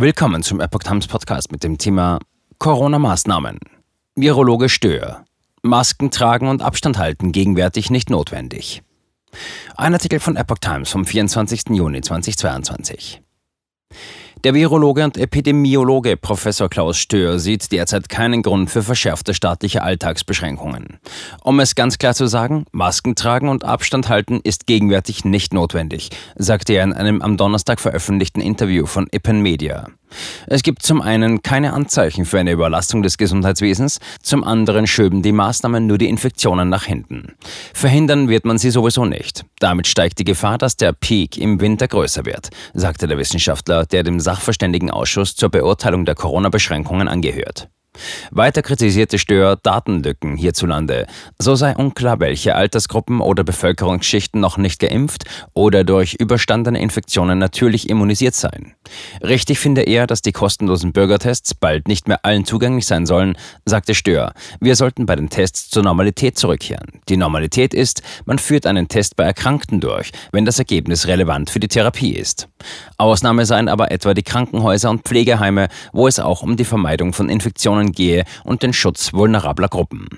Willkommen zum Epoch Times Podcast mit dem Thema Corona-Maßnahmen. Virologe Stör. Masken tragen und Abstand halten gegenwärtig nicht notwendig. Ein Artikel von Epoch Times vom 24. Juni 2022. Der Virologe und Epidemiologe Professor Klaus Stör sieht derzeit keinen Grund für verschärfte staatliche Alltagsbeschränkungen. Um es ganz klar zu sagen, Masken tragen und Abstand halten ist gegenwärtig nicht notwendig, sagte er in einem am Donnerstag veröffentlichten Interview von Ippen Media. Es gibt zum einen keine Anzeichen für eine Überlastung des Gesundheitswesens, zum anderen schöben die Maßnahmen nur die Infektionen nach hinten. Verhindern wird man sie sowieso nicht. Damit steigt die Gefahr, dass der Peak im Winter größer wird, sagte der Wissenschaftler, der dem Sachverständigenausschuss zur Beurteilung der Corona-Beschränkungen angehört. Weiter kritisierte Stör Datenlücken hierzulande. So sei unklar, welche Altersgruppen oder Bevölkerungsschichten noch nicht geimpft oder durch überstandene Infektionen natürlich immunisiert seien. Richtig finde er, dass die kostenlosen Bürgertests bald nicht mehr allen zugänglich sein sollen, sagte Stör. Wir sollten bei den Tests zur Normalität zurückkehren. Die Normalität ist, man führt einen Test bei Erkrankten durch, wenn das Ergebnis relevant für die Therapie ist. Ausnahme seien aber etwa die Krankenhäuser und Pflegeheime, wo es auch um die Vermeidung von Infektionen gehe und den Schutz vulnerabler Gruppen.